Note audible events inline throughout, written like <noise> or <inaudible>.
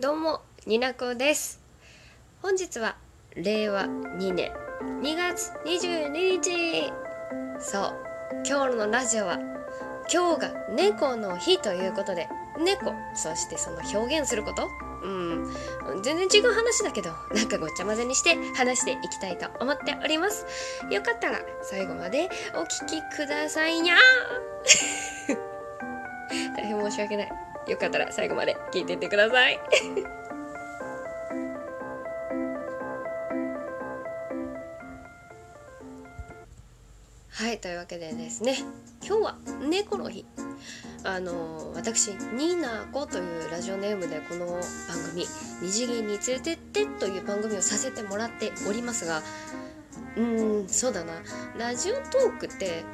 どうもになこです。本日は令和2年2月22日。そう今日のラジオは今日が猫の日ということで猫そしてその表現すること？うん全然違う話だけどなんかごっちゃ混ぜにして話していきたいと思っております。よかったら最後までお聞きくださいにゃー。<laughs> 大変申し訳ない。よかったら最後まで聞いていってください。はいというわけでですね今日は猫の日。あの私ニーナコというラジオネームでこの番組「二次元に連れてって」という番組をさせてもらっておりますがうーんそうだな。ラジオトークって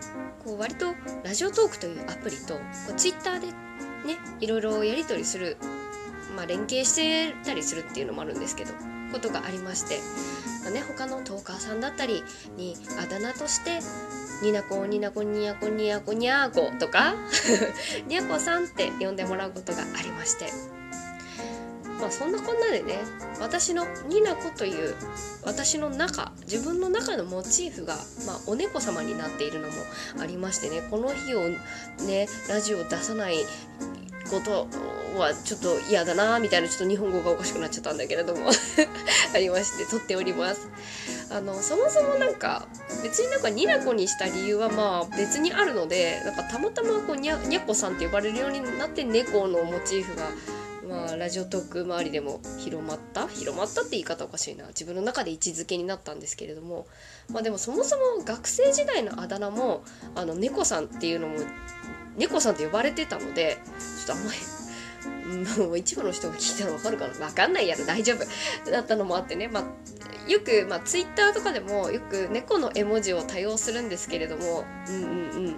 こう割とラジオトークというアプリとこうツイッターでねいろいろやり取りするまあ連携してたりするっていうのもあるんですけどことがありまして、まあね、他のトーカーさんだったりにあだ名としてニナコニナコニヤコニヤコニャーコとか <laughs> ニャコさんって呼んでもらうことがありまして。まあそんなこんなでね私のニナコという私の中自分の中のモチーフが、まあ、お猫様になっているのもありましてねこの日をねラジオ出さないことはちょっと嫌だなみたいなちょっと日本語がおかしくなっちゃったんだけれども <laughs> ありまして撮っております。あのそもそもなんか別になんかニナコにした理由はまあ別にあるのでなんかたまたまこうにゃにゃこさんって呼ばれるようになって猫のモチーフがまあ、ラジオトーク周りでも広まった？広まったって言い方おかしいな。自分の中で位置づけになったんですけれども。まあでもそもそも学生時代のあだ名もあの猫さんっていうのも猫さんって呼ばれてたのでちょっとあんまりもう一部の人が聞いたらわかるかな。わかんないやろ。大丈夫。だったのもあってね、まあ、よく、まあ、ツイッターとかでもよく猫の絵文字を多用するんですけれども。うんうんうん。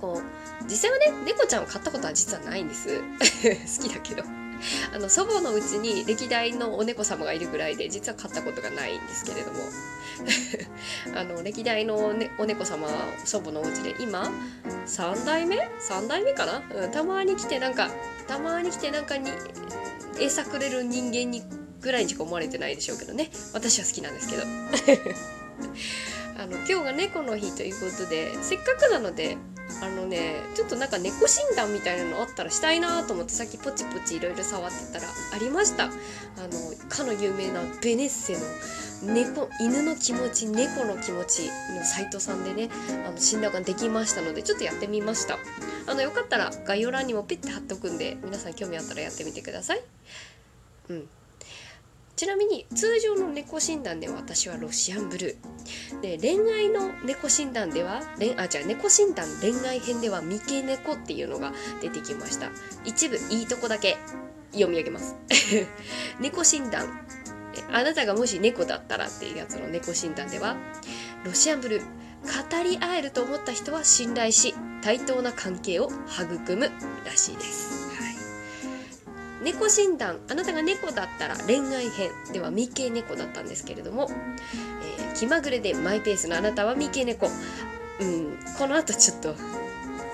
こう実際はね猫ちゃんを飼ったことは実はないんです。<laughs> 好きだけど。あの祖母のうちに歴代のお猫様がいるぐらいで実は飼ったことがないんですけれども。<laughs> あの歴代の、ね、お猫様祖母のお家で今3代目 ?3 代目かな、うん、たまに来てなんかたまに来てなんかに餌くれる人間にぐらいにしか思われてないでしょうけどね。私は好きなんですけど。<laughs> あの今日が猫の日ということでせっかくなのであのねちょっとなんか猫診断みたいなのあったらしたいなと思ってさっきポチポチいろいろ触ってたらありました。あのかの有名なベネッセの猫犬の気持ち猫の気持ちのサイトさんでねあの診断ができましたのでちょっとやってみました。あのよかったら概要欄にもピッて貼っておくんで皆さん興味あったらやってみてください。うん。ちなみに通常の猫診断では私はロシアンブルー。で恋愛の猫診断では恋あじゃあ猫診断恋愛編では三毛猫っていうのが出てきました。一部いいとこだけ読み上げます。<laughs> 猫診断。あなたがもし猫だったらっていうやつの猫診断ではロシアンブルー語り合えると思った人は信頼し対等な関係を育むらしいです、猫診断あなたが猫だったら恋愛編では未経猫だったんですけれども、えー気まぐれでマイペースなあなたは未経猫。うんこの後ちょっと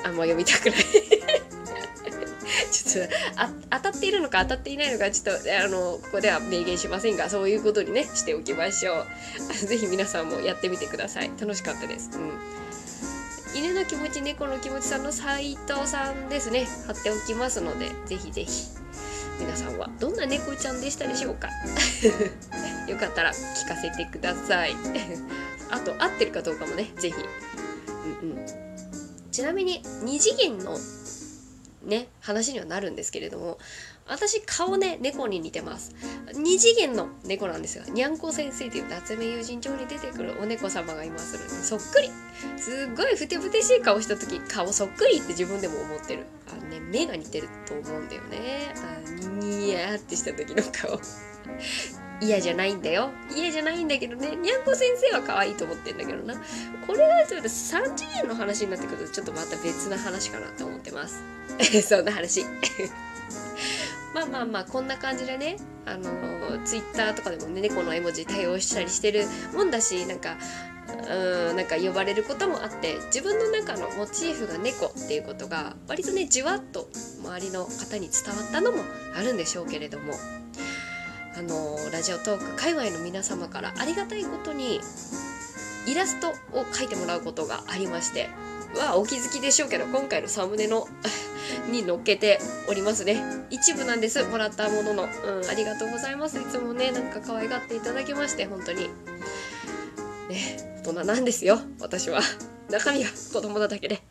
あんま読みたくない。<laughs> ちょっとあ当たっているのか当たっていないのかちょっとあのここでは明言しませんがそういうことにねしておきましょう。<laughs> ぜひ皆さんもやってみてください。楽しかったです、うん、犬の気持ち猫の気持ちさんの斉藤さんですね。貼っておきますのでぜひぜひ。皆さんはどんな猫ちゃんでしたでしょうか？<laughs> よかったら聞かせてください。<laughs> あと合ってるかどうかもねぜひ、うんうん、ちなみに2次元のね話にはなるんですけれども私顔ね猫に似てます。2次元の猫なんですがにゃんこ先生という夏目友人帳に出てくるお猫様がいますのでそっくり。すっごいふてぶてしい顔した時顔そっくりって自分でも思ってる。あのね目が似てると思うんだよね。あニヤーってした時の顔。嫌じゃないんだよ。嫌じゃないんだけどね。にゃんこ先生は可愛いと思ってんだけどな。これがちょっと3次元の話になってくるとちょっとまた別な話かなと思ってます。<laughs> そんな話。<laughs> まあまあまあこんな感じでね。あのツイッターとかでもね猫の絵文字対応したりしてるもんだしなんかうんなんか呼ばれることもあって自分の中のモチーフが猫っていうことが割とねじわっと周りの方に伝わったのもあるんでしょうけれども。あのラジオトーク界隈の皆様からありがたいことにイラストを描いてもらうことがありましてはお気づきでしょうけど今回のサムネの <laughs> に乗っけておりますね。一部なんです。もらったものの、うん、ありがとうございます。いつもねなんか可愛がっていただきまして本当に。ね大人なんですよ私は。中身が子供なだけで。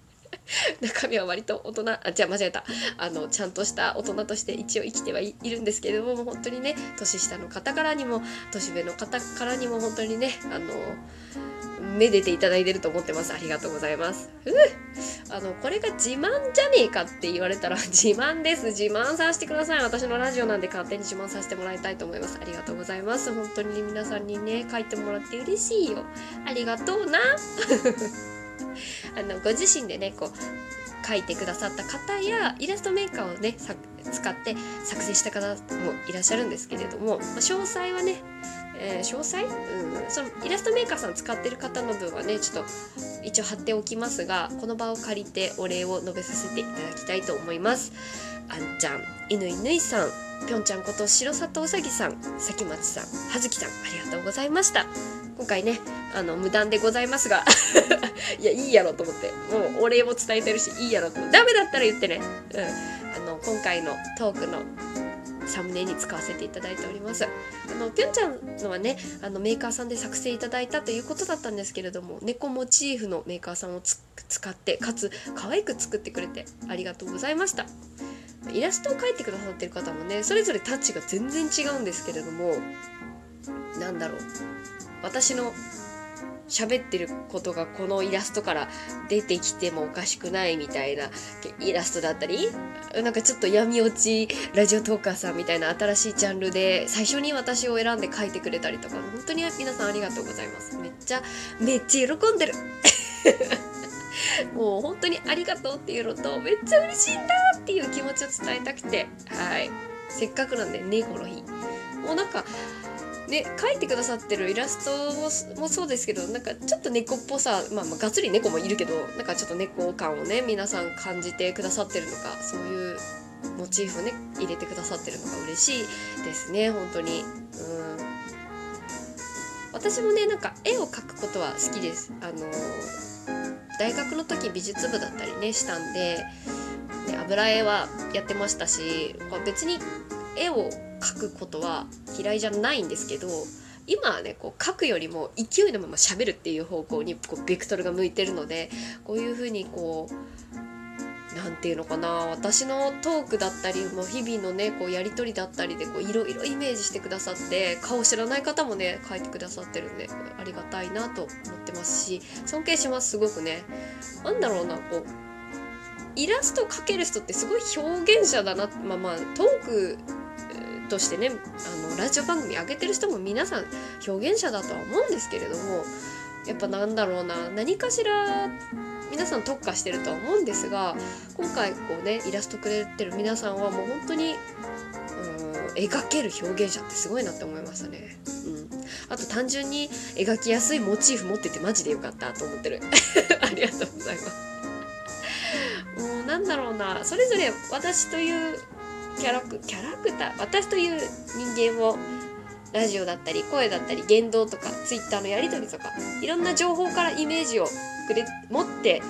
<laughs> 中身は割と大人あじゃあ間違えたあのちゃんとした大人として一応生きてはいるんですけれども本当にね年下の方からにも年上の方からにも本当にねあのめでていただいてると思ってます。ありがとうございます。あの、これが自慢じゃねえかって言われたら <laughs> 自慢です。自慢させてください。私のラジオなんで勝手に自慢させてもらいたいと思います。ありがとうございます。本当に皆さんにね、書いてもらって嬉しいよ。ありがとうな。<laughs> あの、ご自身でね、こう、書いてくださった方やイラストメーカーをね使って作成した方もいらっしゃるんですけれども、まあ、詳細はねえー、詳細、うん、そのイラストメーカーさん使ってる方の分はねちょっと一応貼っておきますがこの場を借りてお礼を述べさせていただきたいと思います。あんちゃん犬犬いさんぴょんちゃんこと白里うさぎさんさきまちさんはずきさんありがとうございました。今回ねあの無断でございますが <laughs> いやいいやろと思ってもうお礼も伝えてるしいいやろとダメだったら言ってね、うん、あの今回のトークのサムネに使わせていただいております。あのぴょんちゃんのはねあのメーカーさんで作成いただいたということだったんですけれども猫モチーフのメーカーさんを使ってかつ可愛く作ってくれてありがとうございました。イラストを描いてくださってる方もねそれぞれタッチが全然違うんですけれどもなんだろう。私の喋ってることがこのイラストから出てきてもおかしくないみたいなイラストだったりなんかちょっと闇落ちラジオトーカーさんみたいな新しいジャンルで最初に私を選んで書いてくれたりとか本当に皆さんありがとうございます。めっちゃめっちゃ喜んでる。<laughs> もう本当にありがとうっていうのとめっちゃ嬉しいんだっていう気持ちを伝えたくてはい。せっかくなんでねこの日。もうなんかね描いてくださってるイラストもそうですけどなんかちょっと猫っぽさまあまあがっつり猫もいるけどなんかちょっと猫感をね皆さん感じてくださってるのかそういうモチーフをね入れてくださってるのが嬉しいですね本当に。うん。私もねなんか絵を描くことは好きです。あの大学の時美術部だったりねしたんで、で、油絵はやってましたし別に絵を描くことは嫌いじゃないんですけど今はねこう書くよりも勢いのまま喋るっていう方向にこうベクトルが向いてるのでこういうふうにこう何て言うのかな私のトークだったりもう日々のねこうやり取りだったりでいろいろイメージしてくださって顔知らない方もね書いてくださってるんでありがたいなと思ってますし尊敬しますすごくね。なんだろうなこうイラスト描ける人ってすごい表現者だなまあまあトークとしてねあのラジオ番組上げてる人も皆さん表現者だとは思うんですけれどもやっぱなんだろうな何かしら皆さん特化してるとは思うんですが今回こうねイラストくれてる皆さんはもう本当に描ける表現者ってすごいなって思いましたね。うん、あと単純に描きやすいモチーフ持っててマジでよかったと思ってる。<laughs> ありがとうございます。もうなんだろうなそれぞれ私というキャラクキャラクター私という人間をラジオだったり声だったり言動とかツイッターのやり取りとかいろんな情報からイメージをくれ持って、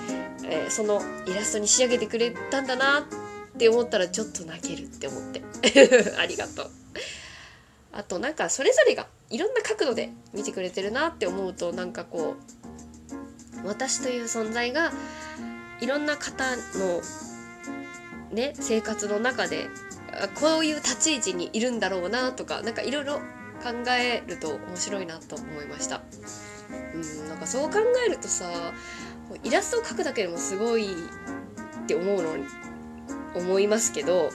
えー、そのイラストに仕上げてくれたんだなって思ったらちょっと泣けるって思って。<laughs> ありがとう。あとなんかそれぞれがいろんな角度で見てくれてるなって思うとなんかこう私という存在がいろんな方のね生活の中でこういう立ち位置にいるんだろうなとか何かいろいろ考えると面白いなと思いました。うんなんかそう考えるとさイラストを描くだけでもすごいって思うのに思いますけど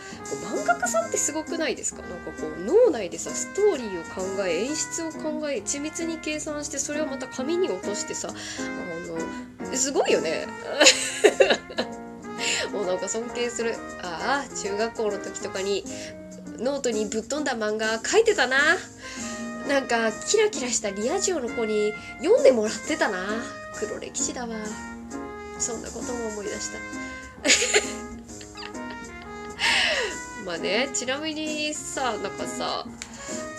漫画家さんってすごくないですか？なんかこう脳内でさストーリーを考え演出を考え緻密に計算してそれをまた紙に落としてさあのすごいよね。<laughs> もうなんか尊敬する。ああ中学校の時とかにノートにぶっ飛んだ漫画書いてたな。なんかキラキラしたリア充の子に読んでもらってたな。黒歴史だわ。そんなことも思い出した。<laughs> まあねちなみにさなんかさ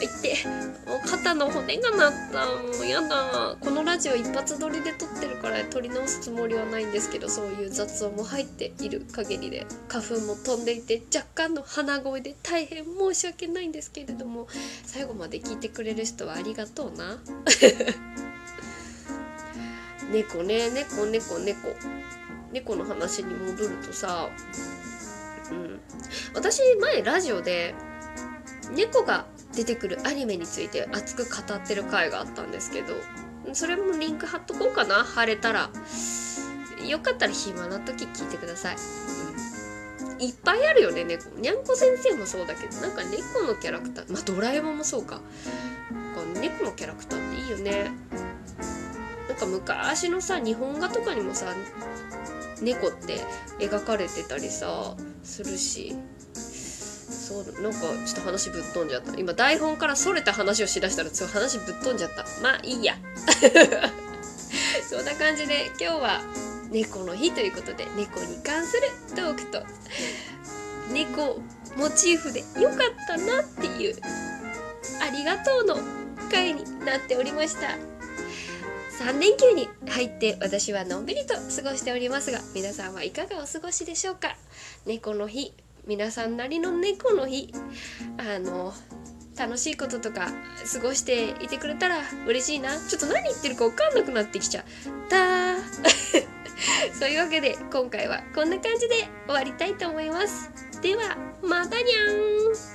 いってもう肩の骨が鳴った。もうやだ。このラジオ一発撮りで撮ってるから撮り直すつもりはないんですけどそういう雑音も入っている限りで花粉も飛んでいて若干の鼻声で大変申し訳ないんですけれども最後まで聞いてくれる人はありがとうな。<laughs> 猫ね猫猫猫。猫の話に戻るとさうん。私前ラジオで猫が出てくるアニメについて熱く語ってる回があったんですけどそれもリンク貼っとこうかな。貼れたら。よかったら暇な時聞いてください、うん、いっぱいあるよね猫。にゃんこ先生もそうだけどなんか猫のキャラクター。まあドラえもんもそうか。猫のキャラクターっていいよね。なんか昔のさ日本画とかにもさ猫って描かれてたりさするしそうなんかちょっと話ぶっ飛んじゃった。今台本からそれた話をしだしたらちょっと話ぶっ飛んじゃった。まあいいや。<laughs> そんな感じで今日は猫の日ということで猫に関するトークと猫モチーフでよかったなっていうありがとうの回になっておりました。3連休に入って私はのんびりと過ごしておりますが皆さんはいかがお過ごしでしょうか？猫の日皆さんなりの猫の日。あの楽しいこととか過ごしていてくれたら嬉しいな。ちょっと何言ってるか分かんなくなってきちゃった <laughs> そういうわけで今回はこんな感じで終わりたいと思います。ではまたにゃん。